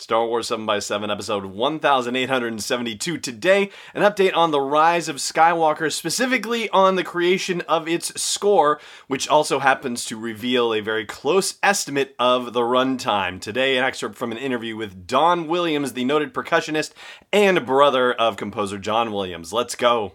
Star Wars 7x7, episode 1872. Today, an update on the rise of Skywalker, specifically on the creation of its score, which also happens to reveal a very close estimate of the runtime. Today, an excerpt from an interview with Don Williams, the noted percussionist and brother of composer John Williams. Let's go.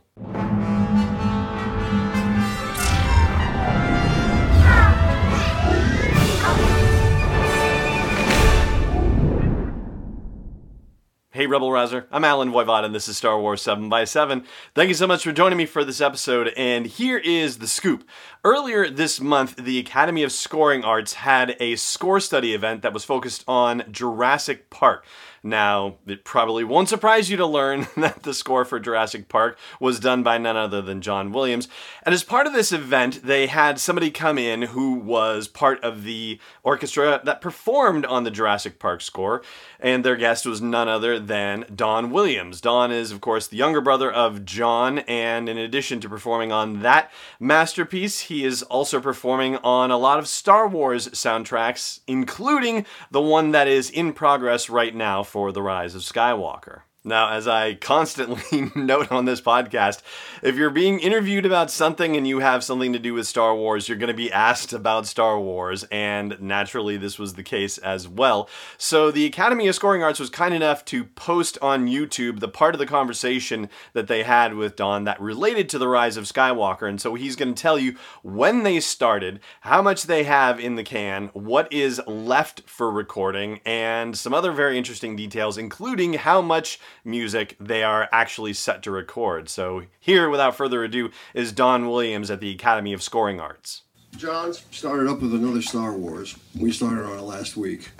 Hey, Rebel Rouser. I'm Allen Voivod, and this is Star Wars 7 by 7 Thank you so much for joining me for this episode, and here is the scoop. Earlier this month, the Academy of Scoring Arts had a score study event that was focused on Jurassic Park. Now, it probably won't surprise you to learn that the score for Jurassic Park was done by none other than John Williams. And as part of this event, they had somebody come in who was part of the orchestra that performed on the Jurassic Park score, and their guest was none other than Don Williams. Don is, of course, the younger brother of John, and in addition to performing on that masterpiece, he is also performing on a lot of Star Wars soundtracks, including the one that is in progress right now for The Rise of Skywalker. Now, as I constantly note on this podcast, if you're being interviewed about something and you have something to do with Star Wars, you're going to be asked about Star Wars, and naturally, this was the case as well. So, the Academy of Scoring Arts was kind enough to post on YouTube the part of the conversation that they had with Don that related to the rise of Skywalker. And so, he's going to tell you when they started, how much they have in the can, what is left for recording, and some other very interesting details, including how much music they are actually set to record. So, here, without further ado, is Don Williams at the Academy of Scoring Arts. John started up with another Star Wars. We started on it last week.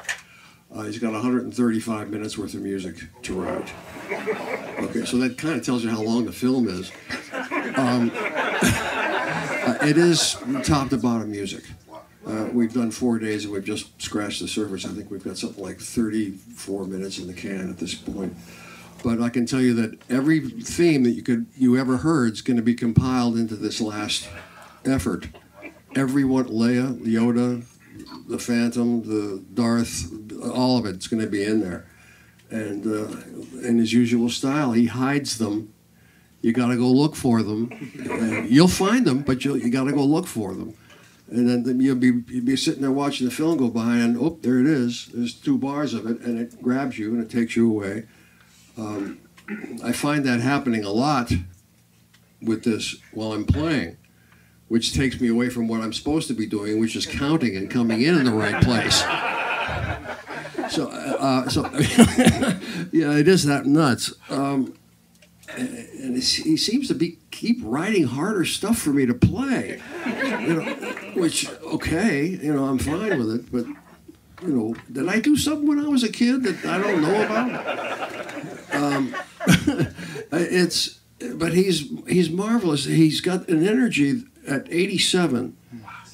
Uh, he's got 135 minutes worth of music to write. Okay, so that kind of tells you how long the film is. Um, uh, it is top to bottom music. Uh, we've done four days and we've just scratched the surface. I think we've got something like 34 minutes in the can at this point but I can tell you that every theme that you could you ever heard is going to be compiled into this last effort. Every one, Leia, Yoda, the Phantom, the Darth, all of it's going to be in there. And uh, in his usual style, he hides them. You got to go look for them. And you'll find them, but you you got to go look for them. And then, then you'll be you'll be sitting there watching the film go by, and oh, there it is. There's two bars of it, and it grabs you and it takes you away. Um, I find that happening a lot with this while I'm playing, which takes me away from what I'm supposed to be doing, which is counting and coming in in the right place. So, uh, so yeah, it is that nuts. Um, and he seems to be keep writing harder stuff for me to play, you know, which okay, you know, I'm fine with it, but you know, did I do something when I was a kid that I don't know about? Um, it's, but he's he's marvelous. He's got an energy at 87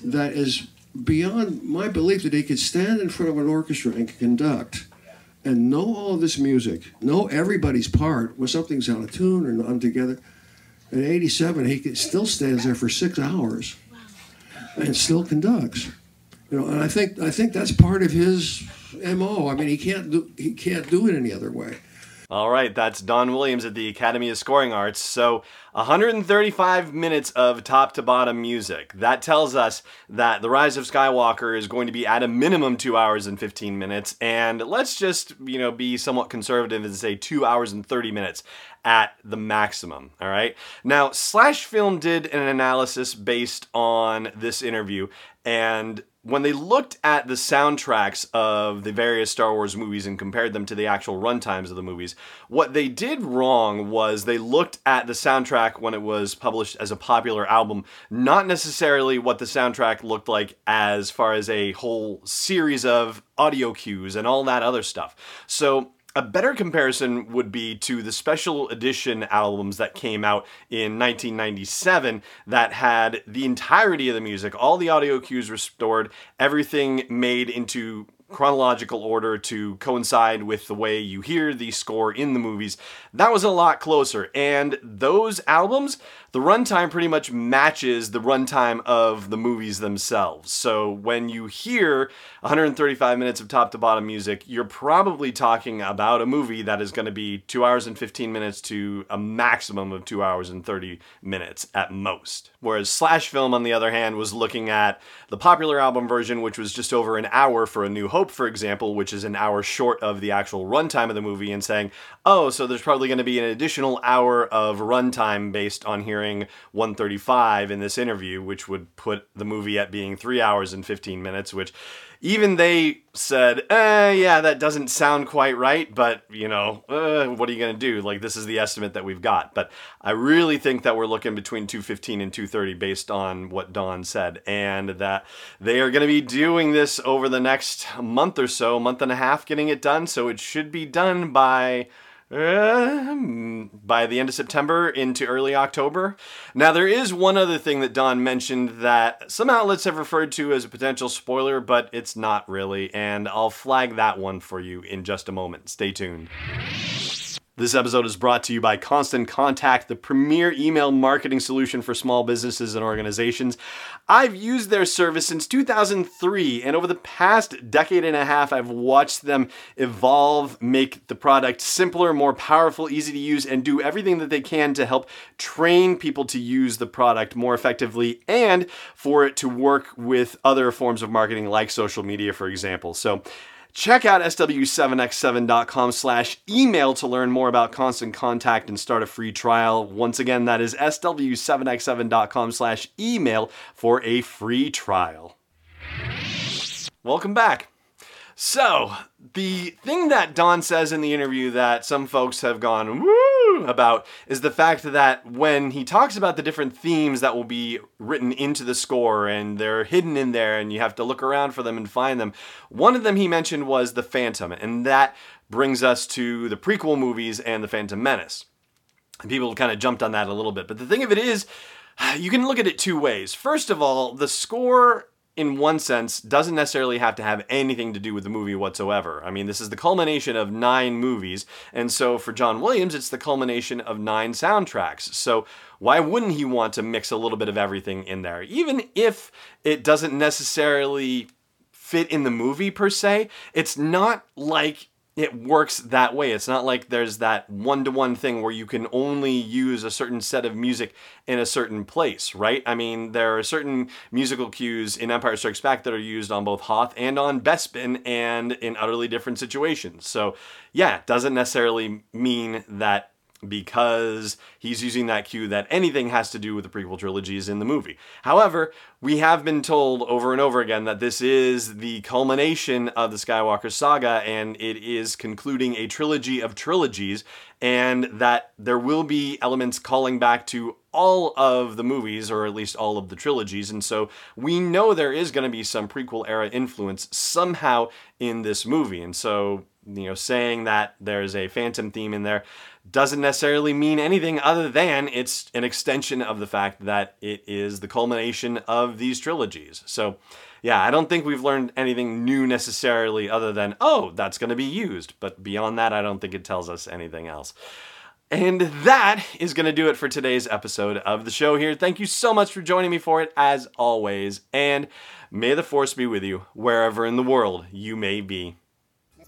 that is beyond my belief that he could stand in front of an orchestra and conduct and know all this music, know everybody's part when something's out of tune or not together. At 87, he still stands there for six hours and still conducts. You know, and I think I think that's part of his mo. I mean, he can't do he can't do it any other way. All right, that's Don Williams at the Academy of Scoring Arts. So, 135 minutes of top to bottom music. That tells us that The Rise of Skywalker is going to be at a minimum 2 hours and 15 minutes and let's just, you know, be somewhat conservative and say 2 hours and 30 minutes at the maximum, all right? Now, Slash Film did an analysis based on this interview and when they looked at the soundtracks of the various Star Wars movies and compared them to the actual runtimes of the movies, what they did wrong was they looked at the soundtrack when it was published as a popular album, not necessarily what the soundtrack looked like as far as a whole series of audio cues and all that other stuff. So a better comparison would be to the special edition albums that came out in 1997 that had the entirety of the music, all the audio cues restored, everything made into chronological order to coincide with the way you hear the score in the movies. That was a lot closer. And those albums, the runtime pretty much matches the runtime of the movies themselves. So when you hear 135 minutes of top to bottom music, you're probably talking about a movie that is going to be 2 hours and 15 minutes to a maximum of 2 hours and 30 minutes at most. Whereas Slash Film, on the other hand, was looking at the popular album version, which was just over an hour for A New Hope, for example, which is an hour short of the actual runtime of the movie, and saying, oh, so there's probably going to be an additional hour of runtime based on hearing hearing 135 in this interview, which would put the movie at being three hours and 15 minutes, which even they said, eh, yeah, that doesn't sound quite right, but you know, uh, what are you going to do? Like, this is the estimate that we've got. But I really think that we're looking between 215 and 230 based on what Don said, and that they are going to be doing this over the next month or so, month and a half, getting it done. So it should be done by uh, by the end of September into early October. Now, there is one other thing that Don mentioned that some outlets have referred to as a potential spoiler, but it's not really, and I'll flag that one for you in just a moment. Stay tuned. This episode is brought to you by Constant Contact, the premier email marketing solution for small businesses and organizations. I've used their service since 2003, and over the past decade and a half, I've watched them evolve, make the product simpler, more powerful, easy to use, and do everything that they can to help train people to use the product more effectively and for it to work with other forms of marketing like social media, for example. So, Check out sw7x7.com slash email to learn more about Constant Contact and start a free trial. Once again, that is sw7x7.com slash email for a free trial. Welcome back. So, the thing that Don says in the interview that some folks have gone woo Hmm. about is the fact that when he talks about the different themes that will be written into the score and they're hidden in there and you have to look around for them and find them, one of them he mentioned was the Phantom, and that brings us to the prequel movies and the Phantom Menace. And people kind of jumped on that a little bit, but the thing of it is, you can look at it two ways. First of all, the score in one sense, doesn't necessarily have to have anything to do with the movie whatsoever. I mean, this is the culmination of nine movies, and so for John Williams, it's the culmination of nine soundtracks. So why wouldn't he want to mix a little bit of everything in there? Even if it doesn't necessarily fit in the movie per se, it's not like it works that way. It's not like there's that one to one thing where you can only use a certain set of music in a certain place, right? I mean, there are certain musical cues in Empire Strikes Back that are used on both Hoth and on Bespin and in utterly different situations. So, yeah, it doesn't necessarily mean that because he's using that cue that anything has to do with the prequel trilogies in the movie. However, we have been told over and over again that this is the culmination of the Skywalker saga and it is concluding a trilogy of trilogies, and that there will be elements calling back to all of the movies, or at least all of the trilogies, and so we know there is going to be some prequel era influence somehow in this movie, and so you know, saying that there's a phantom theme in there doesn't necessarily mean anything other than it's an extension of the fact that it is the culmination of these trilogies. So, yeah, I don't think we've learned anything new necessarily other than, oh, that's going to be used. But beyond that, I don't think it tells us anything else. And that is going to do it for today's episode of the show here. Thank you so much for joining me for it, as always. And may the force be with you wherever in the world you may be.